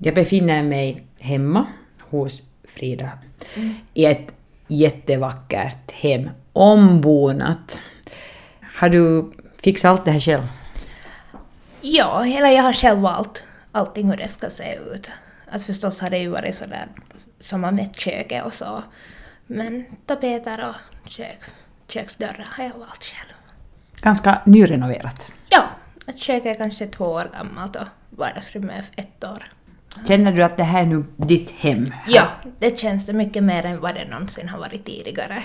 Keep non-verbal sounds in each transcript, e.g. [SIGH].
Jag befinner mig hemma hos Frida i ett jättevackert hem, ombonat. Har du fixat allt det här själv? Ja, eller jag har själv valt allting hur det ska se ut. Att förstås har det ju varit sådär som man mätt köket och så. Men tapeter och kök, köksdörrar har jag valt själv. Ganska nyrenoverat. Ja, att köket är kanske två år gammalt och vardagsrummet är ett år. Känner du att det här är nu ditt hem? Ja, det känns det mycket mer än vad det någonsin har varit tidigare.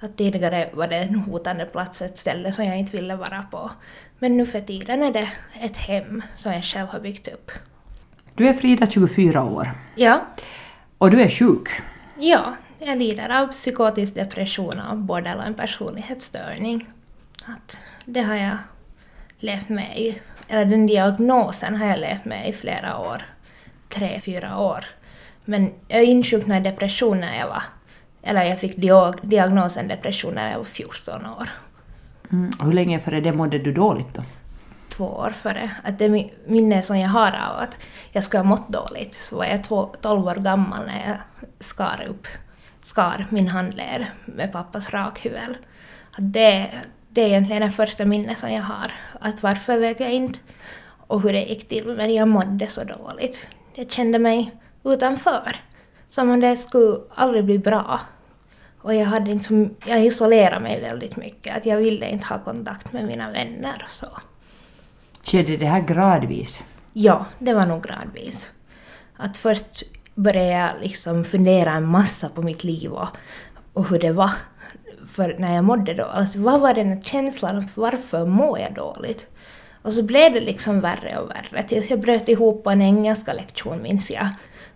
Att tidigare var det en hotande plats, ett ställe som jag inte ville vara på. Men nu för tiden är det ett hem som jag själv har byggt upp. Du är Frida, 24 år, Ja, och du är sjuk. ja jag lider av psykotisk depression och borderline personlighetsstörning. Att det har jag levt med i, eller den diagnosen har jag levt med i flera år. Tre, fyra år. Men jag insjuknade i depression när jag var, eller jag fick diag- diagnosen depression när jag var 14 år. Mm. Hur länge före det mådde du dåligt då? två år före. Att det mi- minne som jag har av att jag skulle ha mått dåligt så var jag två, 12 år gammal när jag skar upp skar min handled med pappas rakhyvel. Att det, det är egentligen det första minnet som jag har. Att varför vet jag inte och hur det gick till men jag mådde så dåligt. Jag kände mig utanför. Som om det skulle aldrig bli bra. Och jag, hade inte, så- jag isolerade mig väldigt mycket. Att jag ville inte ha kontakt med mina vänner och så. Skedde det här gradvis? Ja, det var nog gradvis. Att först började jag liksom fundera en massa på mitt liv och, och hur det var för när jag mådde då. Alltså, vad var den här känslan varför mår jag dåligt? Och så blev det liksom värre och värre tills jag bröt ihop på en engelska lektion minns jag.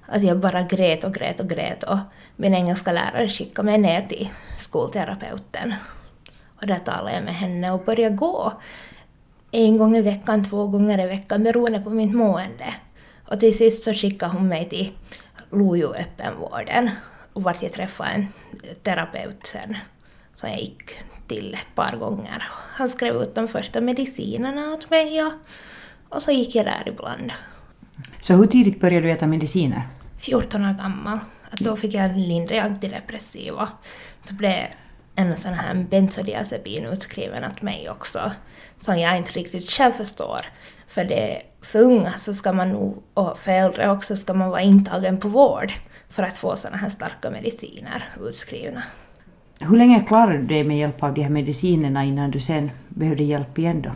Att jag bara grät och grät och grät och min engelska lärare skickade mig ner till skolterapeuten. Och där talade jag med henne och började gå en gång i veckan, två gånger i veckan beroende på mitt mående. Och till sist så skickade hon mig till Lojo öppenvården och vart jag träffade en terapeut sen som jag gick till ett par gånger. Han skrev ut de första medicinerna åt mig och, och så gick jag där ibland. Så hur tidigt började du äta mediciner? 14 år gammal. Att då fick jag en lindrig antidepressiva. Så blev en sån här bensodiazepin utskriven åt mig också. Som jag inte riktigt själv förstår. För, det, för unga så ska man nog, och för äldre också, ska man vara intagen på vård för att få såna här starka mediciner utskrivna. Hur länge klarade du dig med hjälp av de här medicinerna innan du sen behövde hjälp igen då?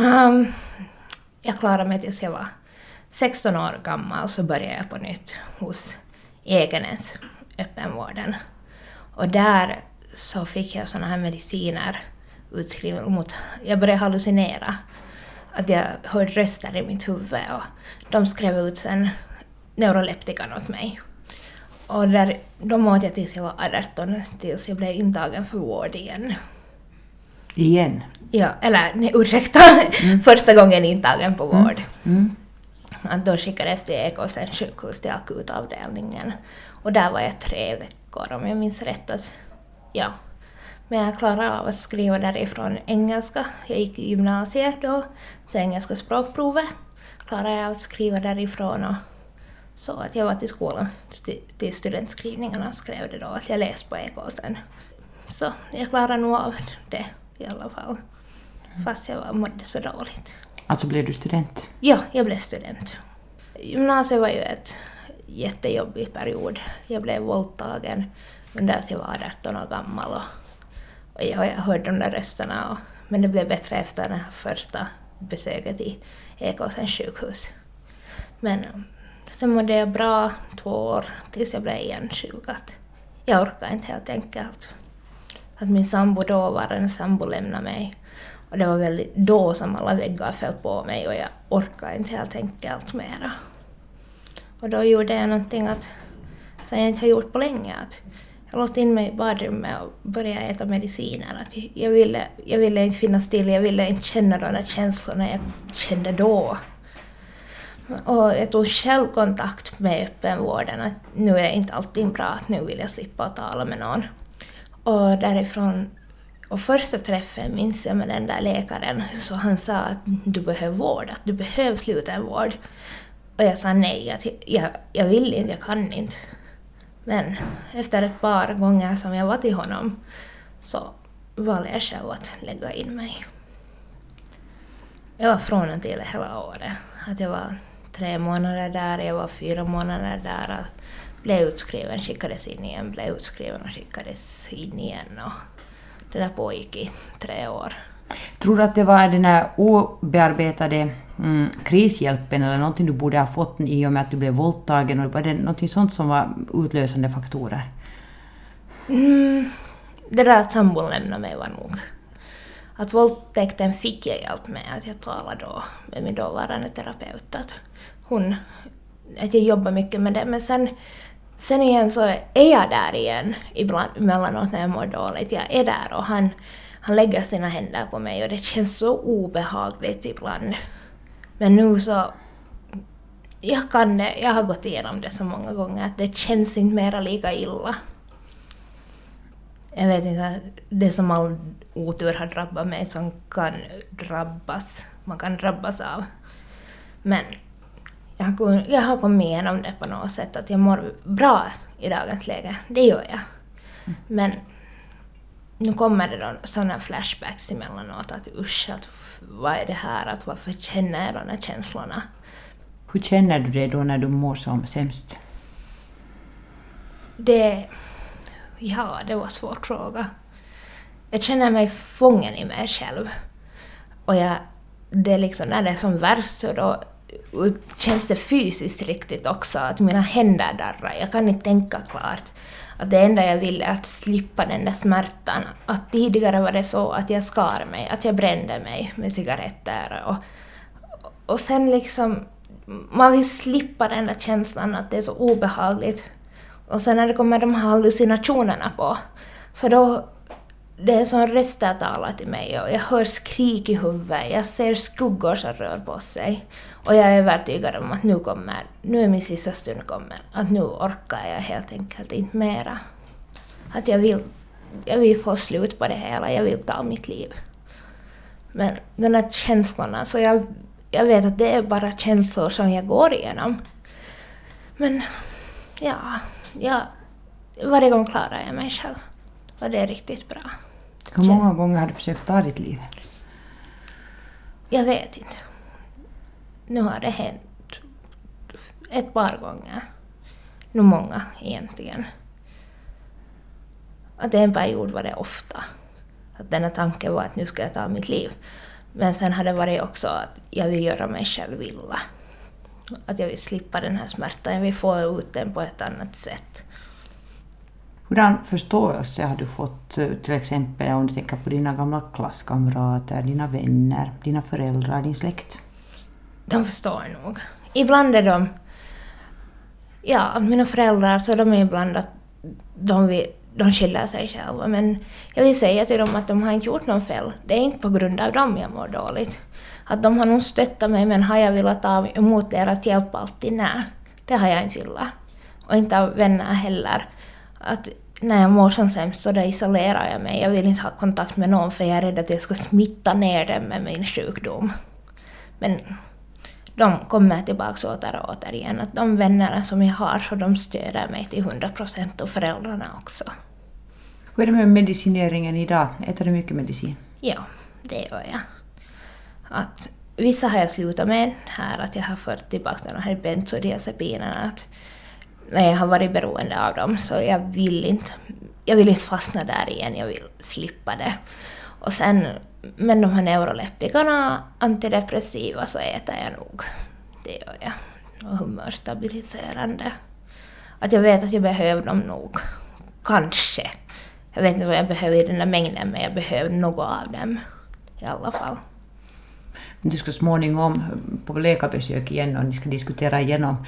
Um, jag klarade mig tills jag var 16 år gammal så började jag på nytt hos Ekenäs öppenvården. Och där så fick jag såna här mediciner utskrivna mot... Jag började hallucinera. Att jag hörde röster i mitt huvud och de skrev ut sen neuroleptikan åt mig. Och där, de åt jag tills jag var 18, tills jag blev intagen för vård igen. Igen? Ja, eller nej, ursäkta, [LAUGHS] första gången intagen på vård. Mm. Att då skickades till Ekåsens sjukhus till akutavdelningen. Och där var jag tre veckor om jag minns rätt. Att, ja. Men jag klarade av att skriva därifrån engelska. Jag gick i gymnasiet då, så engelska språkprovet klarade jag av att skriva därifrån. Och så att jag var till skolan, till studentskrivningarna och skrev det då att jag läste på Ekåsen. Så jag klarade nog av det i alla fall. Fast jag mådde så dåligt. Alltså blev du student? Ja, jag blev student. Gymnasiet var ju ett jättejobbig period. Jag blev våldtagen under att jag var 18 år gammal och, jag, jag hörde de där rösterna. Och, men det blev bättre efter det här första besöket i Ekåsens sjukhus. Men sen mådde jag bra två år tills jag blev igen sjuk. Att jag orkade inte helt enkelt. Att min sambo då var en sambo lämnade mig. Och det var väl då som alla väggar föll på mig och jag orkade inte helt enkelt mera. Och då gjorde jag någonting att, som jag inte har gjort på länge. Att jag låste in mig i badrummet och började äta mediciner. Att jag, ville, jag ville inte finnas still, jag ville inte känna de där känslorna jag kände då. Och jag tog själv kontakt med öppenvården att nu är inte allting bra, att nu vill jag slippa att tala med någon. Och därifrån, och första träffen minns jag med den där läkaren, så han sa att du behöver vård, att du behöver slutenvård. Och jag sa nej, att jag, jag vill inte, jag kan inte. Men efter ett par gånger som jag var till honom så valde jag själv att lägga in mig. Jag var från och till hela året. Att jag var tre månader där, jag var fyra månader där. Blev utskriven, skickades in igen, blev utskriven och skickades in igen. Och det där pågick i tre år. Tror du att det var den här obearbetade mm, krishjälpen eller någonting du borde ha fått i och med att du blev våldtagen? Och var det någonting sånt som var utlösande faktorer? Mm, det där att sambon lämnade mig var nog. Att våldtäkten fick jag hjälp med, att jag talade då med min dåvarande terapeut. Att, hon, att jag jobbar mycket med det, men sen, sen igen så är jag där igen ibland, emellanåt när jag mår dåligt. Jag är där och han, han lägger sina händer på mig och det känns så obehagligt ibland. Men nu så... Jag kan det, jag har gått igenom det så många gånger att det känns inte mera lika illa. Jag vet inte, det som all otur har drabbat mig som kan drabbas, man kan drabbas av. Men jag har, jag har kommit igenom det på något sätt, att jag mår bra i dagens läge. Det gör jag. Men nu kommer det då sådana flashbacks emellanåt att usch, att vad är det här, att varför känner jag de här känslorna? Hur känner du det då när du mår som sämst? Det... Ja, det var en svår fråga. Jag känner mig fången i mig själv. Och jag, det är liksom, när det är som värst så då känns det fysiskt riktigt också, att mina händer darrar. Jag kan inte tänka klart. Att det enda jag vill är att slippa den där smärtan. Att tidigare var det så att jag skar mig, att jag brände mig med cigaretter. Och, och sen liksom, man vill slippa den där känslan att det är så obehagligt. Och sen när det kommer de här hallucinationerna på, så då det är som röster talar till mig och jag hör skrik i huvudet, jag ser skuggor som rör på sig. Och jag är övertygad om att nu kommer, nu är min sista stund kommer, att nu orkar jag helt enkelt inte mera. Att jag vill, jag vill få slut på det hela, jag vill ta mitt liv. Men de här känslorna, så alltså jag, jag vet att det är bara känslor som jag går igenom. Men ja, ja varje gång klarar jag mig själv. Och det är riktigt bra. Hur många gånger har du försökt ta ditt liv? Jag vet inte. Nu har det hänt ett par gånger. Nu många egentligen. Att en period var det ofta. Att denna tanke var att nu ska jag ta mitt liv. Men sen har det varit också att jag vill göra mig själv illa. Att jag vill slippa den här smärtan, jag vill få ut den på ett annat sätt. Hurdan förståelse har du fått eh, till exempel om du tänker på dina gamla klasskamrater, dina vänner, dina föräldrar, din släkt? De förstår nog. Ibland är de... Ja, mina föräldrar så de är ibland att de, vill, de skyller sig själva men jag vill säga till dem att de har inte gjort någon fel. Det är inte på grund av dem jag mår dåligt. Att de har nog stöttat mig men har jag velat ta emot deras hjälp alltid? Nej, det har jag inte velat. Och inte av vänner heller att när jag mår som sämst så då isolerar jag mig. Jag vill inte ha kontakt med någon för jag är rädd att jag ska smitta ner dem med min sjukdom. Men de kommer tillbaka åter och åter igen. Att de vännerna som jag har så de stöder mig till 100 procent och föräldrarna också. Hur är det med medicineringen idag? Äter du mycket medicin? Ja, det gör jag. Att vissa har jag slutat med här, att jag har fört tillbaka de här bensodiazepinerna när jag har varit beroende av dem så jag vill inte, jag vill inte fastna där igen, jag vill slippa det. Och sen, men de här neuroleptikerna, antidepressiva, så äter jag nog. Det gör jag. Och humörstabiliserande. Att jag vet att jag behöver dem nog. Kanske. Jag vet inte vad jag behöver i den där mängden, men jag behöver något av dem. I alla fall. Du ska småningom på läkarbesök igen och ni ska diskutera igenom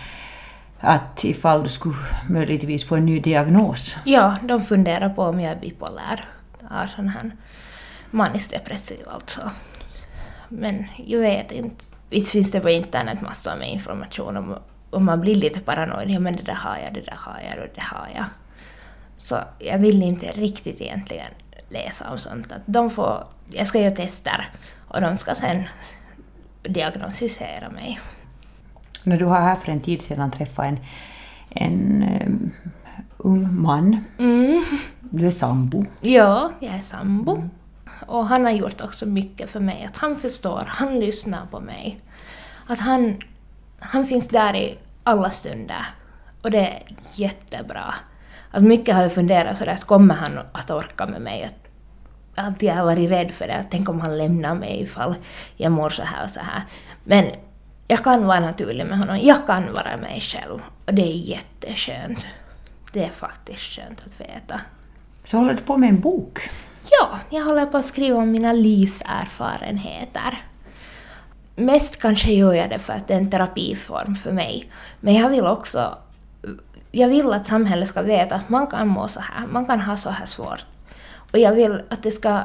att ifall du skulle möjligtvis få en ny diagnos? Ja, de funderar på om jag är bipolär. Har sån här manisk depressiv alltså. Men jag vet inte. Visst finns det på internet massor med information om, om man blir lite paranoid. Ja men det där har jag, det där har jag och det har jag. Så jag vill inte riktigt egentligen läsa om sånt. Att de får, jag ska göra tester och de ska sen diagnostisera mig. När du har här för en tid sedan träffat en, en um, ung man. Mm. Du är sambo. Ja, jag är sambo. Och han har gjort också mycket för mig. Att han förstår, han lyssnar på mig. Att han, han finns där i alla stunder. Och det är jättebra. Att mycket har jag funderat sådär, att kommer han att orka med mig? Att alltid har jag varit rädd för det. Tänk om han lämnar mig ifall jag mår så här och så här. Men jag kan vara naturlig med honom. Jag kan vara mig själv. Och det är jätteskönt. Det är faktiskt skönt att veta. Så håller du på med en bok? Ja, jag håller på att skriva om mina livserfarenheter. Mest kanske gör jag det för att det är en terapiform för mig. Men jag vill också... Jag vill att samhället ska veta att man kan må så här, man kan ha så här svårt. Och jag vill att det ska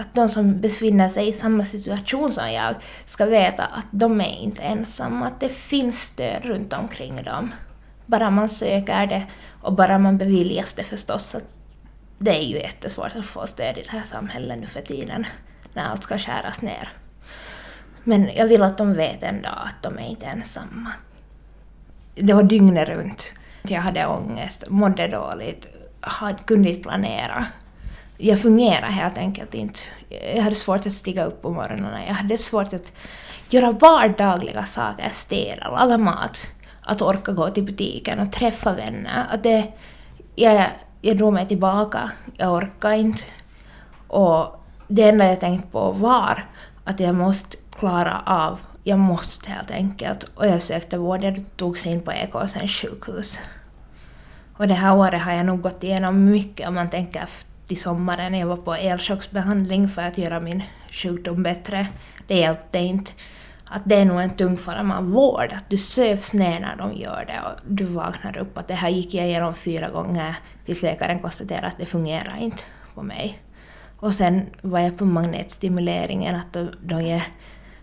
att de som befinner sig i samma situation som jag ska veta att de är inte ensamma, att det finns stöd runt omkring dem. Bara man söker det och bara man beviljas det förstås. Att det är ju jättesvårt att få stöd i det här samhället nu för tiden, när allt ska skäras ner. Men jag vill att de vet en dag att de är inte ensamma. Det var dygnet runt. Jag hade ångest, mådde dåligt, kunde inte planera jag fungerade helt enkelt inte. Jag hade svårt att stiga upp på morgonen. Jag hade svårt att göra vardagliga saker, städa, laga mat, att orka gå till butiken och träffa vänner. Att det, jag, jag drog mig tillbaka, jag orkade inte. Och det enda jag tänkte på var att jag måste klara av, jag måste helt enkelt. Och jag sökte vård, jag togs in på EKs sjukhus. Och det här året har jag nog gått igenom mycket om man tänker i sommaren. Jag var på elchocksbehandling för att göra min sjukdom bättre. Det hjälpte inte. Att det är nog en tung form av vård, att du sövs ner när de gör det och du vaknar upp. Att det här gick jag igenom fyra gånger tills läkaren konstaterade att det fungerar inte på mig. Och sen var jag på magnetstimuleringen, att de, de ger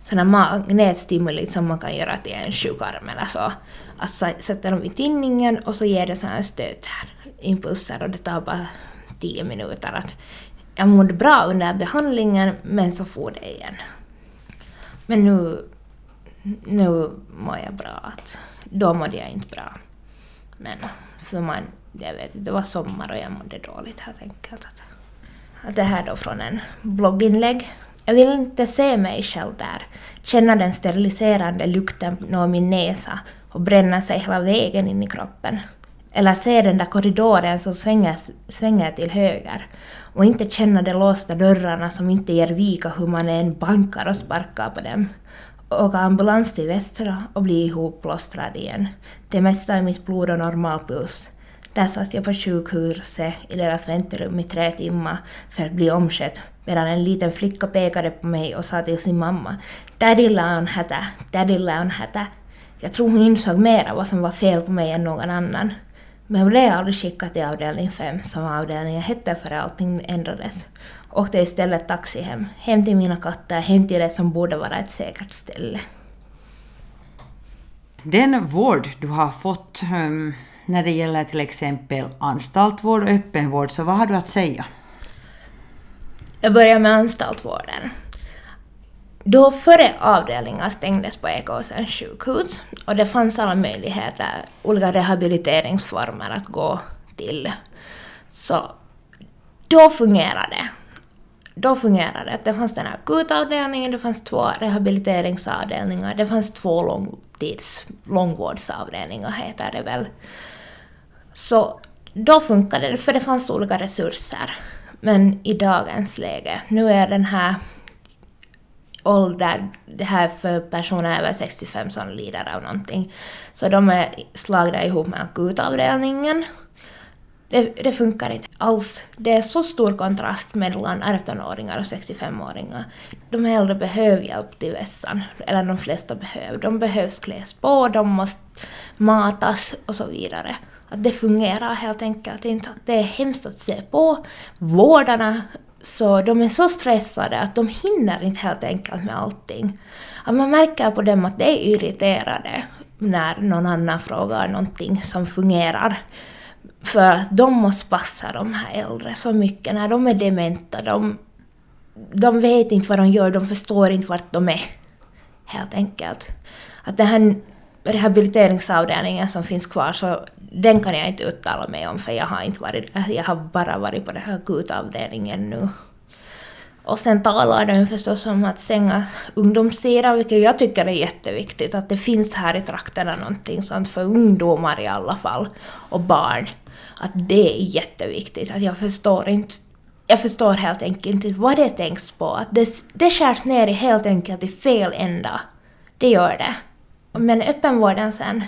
sådana magnetstimuli som man kan göra till en sjukarm eller så. Att sätter dem i tinningen och så ger det sådana stötar, impulser och det tar bara tio minuter. Att jag mådde bra under behandlingen men så får det igen. Men nu, nu mår jag bra. Att då mådde jag inte bra. Men för man, jag vet det var sommar och jag mådde dåligt helt enkelt. Att, att det här då från en blogginlägg. Jag vill inte se mig själv där, känna den steriliserande lukten nå min näsa och bränna sig hela vägen in i kroppen. Eller se den där korridoren som svänger, svänger till höger och inte känna de låsta dörrarna som inte ger vika hur man än bankar och sparkar på dem. Åka ambulans till Västra och bli ihopplåstrad igen. Det mesta är mitt blod och normalpuls. Där satt jag på sjukhuset i deras väntrum i tre timmar för att bli omskött medan en liten flicka pekade på mig och sa till sin mamma ”Daddy Leonhätä, Daddy Leonhätä”. Jag tror hon insåg mera vad som var fel på mig än någon annan. Men jag blev aldrig skickad till avdelning 5 som avdelningen hette för allting ändrades. Åkte istället taxi hem. Hem till mina katter, hem till det som borde vara ett säkert ställe. Den vård du har fått um, när det gäller till exempel anstaltvård och öppenvård, så vad har du att säga? Jag börjar med anstaltvården. Då före avdelningar stängdes på Ekåsens sjukhus och det fanns alla möjligheter, olika rehabiliteringsformer att gå till. Så då fungerade det. Då fungerade det. Det fanns den här akutavdelningen, det fanns två rehabiliteringsavdelningar, det fanns två långtids, långvårdsavdelningar heter det väl. Så då funkade det, för det fanns olika resurser. Men i dagens läge, nu är den här ålder, det här för personer över 65 som lider av någonting. Så de är slagna ihop med akutavdelningen. Det, det, funkar inte alls. Det är så stor kontrast mellan 18-åringar och 65-åringar. De äldre behöver hjälp till vässan, eller de flesta behöver. De behövs kläs på, de måste matas och så vidare. Att det fungerar helt enkelt inte. Det är hemskt att se på. Vårdarna så de är så stressade att de hinner inte helt enkelt med allting. Att man märker på dem att de är irriterade när någon annan frågar någonting som fungerar. För att de måste passa de här äldre så mycket när de är dementa. De, de vet inte vad de gör, de förstår inte vart de är. Helt enkelt. Att det här rehabiliteringsavdelningen som finns kvar så den kan jag inte uttala mig om för jag har inte varit där. Jag har bara varit på den här akutavdelningen nu. Och sen talar den förstås om att stänga ungdomssidan, vilket jag tycker är jätteviktigt. Att det finns här i trakterna någonting sånt för ungdomar i alla fall, och barn. Att det är jätteviktigt. Att jag förstår inte jag förstår helt enkelt inte vad det tänks på. Att det, det skärs ner i helt enkelt i fel ända. Det gör det. Men öppenvården sen,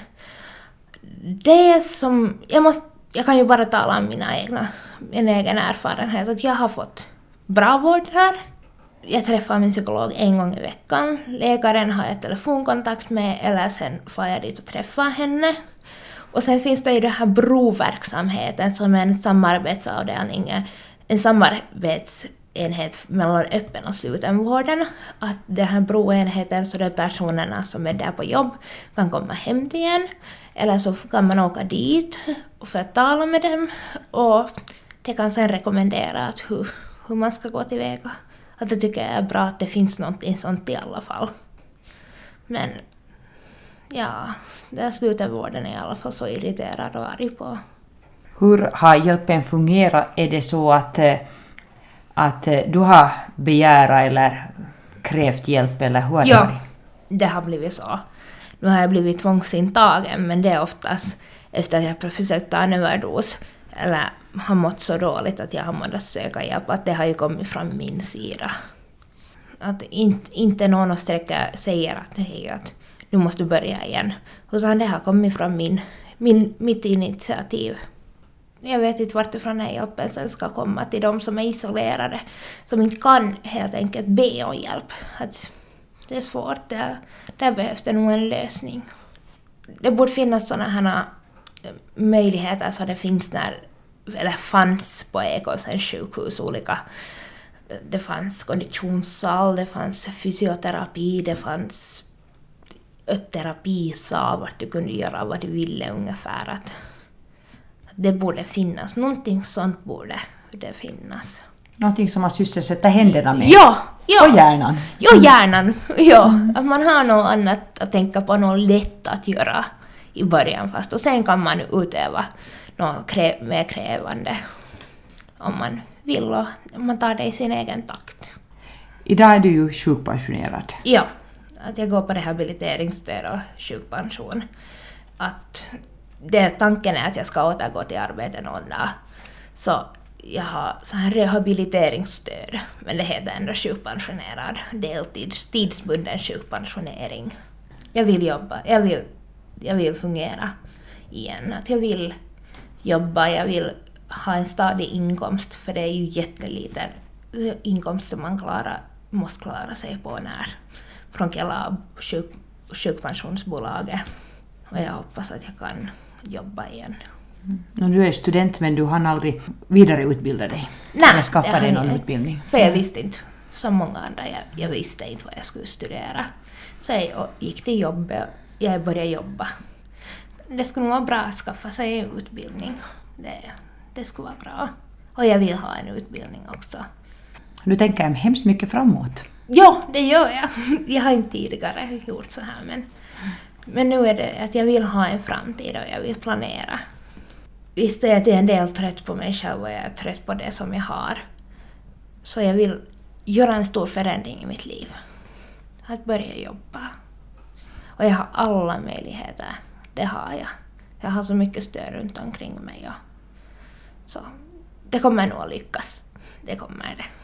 det som... Jag, måste, jag kan ju bara tala om mina egna, min egen erfarenhet. Att jag har fått bra vård här. Jag träffar min psykolog en gång i veckan. Läkaren har jag telefonkontakt med eller sen får jag dit och träffar henne. Och sen finns det ju den här broverksamheten som är en samarbetsavdelning, en samarbets enhet mellan öppen och slutenvården. Att den här broenheten, så de personerna som är där på jobb kan komma hem till en. Eller så kan man åka dit för att tala med dem. Och det kan sen rekommendera att hur, hur man ska gå tillväga. Att det tycker jag är bra att det finns någonting sånt i alla fall. Men ja, sluten slutenvården är i alla fall så irriterad och arg på. Hur har hjälpen fungerat? Är det så att, eh, att eh, du har begärat eller krävt hjälp eller hur har det Ja, varit? det har blivit så. Nu har jag blivit tvångsintagen men det är oftast efter att jag har försökt ta en överdos eller har mått så dåligt att jag har måste söka hjälp. Att det har ju kommit från min sida. Att inte, inte någon och sträcker säger att hej, att nu måste du börja igen. Utan det har kommit från min, min, mitt initiativ. Jag vet inte vart ifrån den här hjälpen sen ska komma till de som är isolerade, som inte kan helt enkelt be om hjälp. Att det är svårt, där, där behövs det nog en lösning. Det borde finnas sådana här eh, möjligheter så det finns när, eller fanns på Ekåsens sjukhus olika eh, det fanns konditionssal, det fanns fysioterapi, det fanns eh, terapisal vart du kunde göra vad du ville ungefär. Att det borde finnas, någonting sånt borde det finnas. Någonting som man sysselsätter händerna med? Ja! ja. Och hjärnan? Ja, hjärnan. [LAUGHS] Ja, att man har något annat att tänka på, något lätt att göra i början fast. Och sen kan man utöva något krä mer krävande om man vill och man tar det i sin egen takt. Idag är du ju sjukpensionerad. Ja, att jag går på rehabiliteringsstöd och sjukpension. Att det, tanken är att jag ska återgå till arbete någon dag. Så jag har så här rehabiliteringsstöd, men det heter ändå sjukpensionerad deltids, tidsbunden sjukpensionering. Jag vill jobba, jag vill, jag vill fungera igen. Att jag vill jobba, jag vill ha en stadig inkomst, för det är ju jätteliten inkomst som man klarar, måste klara sig på när från hela sjuk, sjukpensionsbolaget. Och jag hoppas att jag kan jobba igen. Mm. Du är student men du hann aldrig vidareutbilda dig? Nej, eller skaffa dig någon jag utbildning? För jag visste inte, som många andra, jag, jag visste inte vad jag skulle studera. Så jag gick till jobbet, jag började jobba. Det skulle nog vara bra att skaffa sig en utbildning. Det, det skulle vara bra. Och jag vill ha en utbildning också. Du tänker hemskt mycket framåt. Ja, det gör jag. [LAUGHS] Jag har inte tidigare gjort så här men, men nu är det att jag vill ha en framtid och jag vill planera. Visst är jag till en del trött på mig själv och jag är trött på det som jag har. Så jag vill göra en stor förändring i mitt liv. Att börja jobba. Och jag har alla möjligheter. Det har jag. Jag har så mycket stöd runt omkring mig. Och så det kommer nog att lyckas. Det kommer det.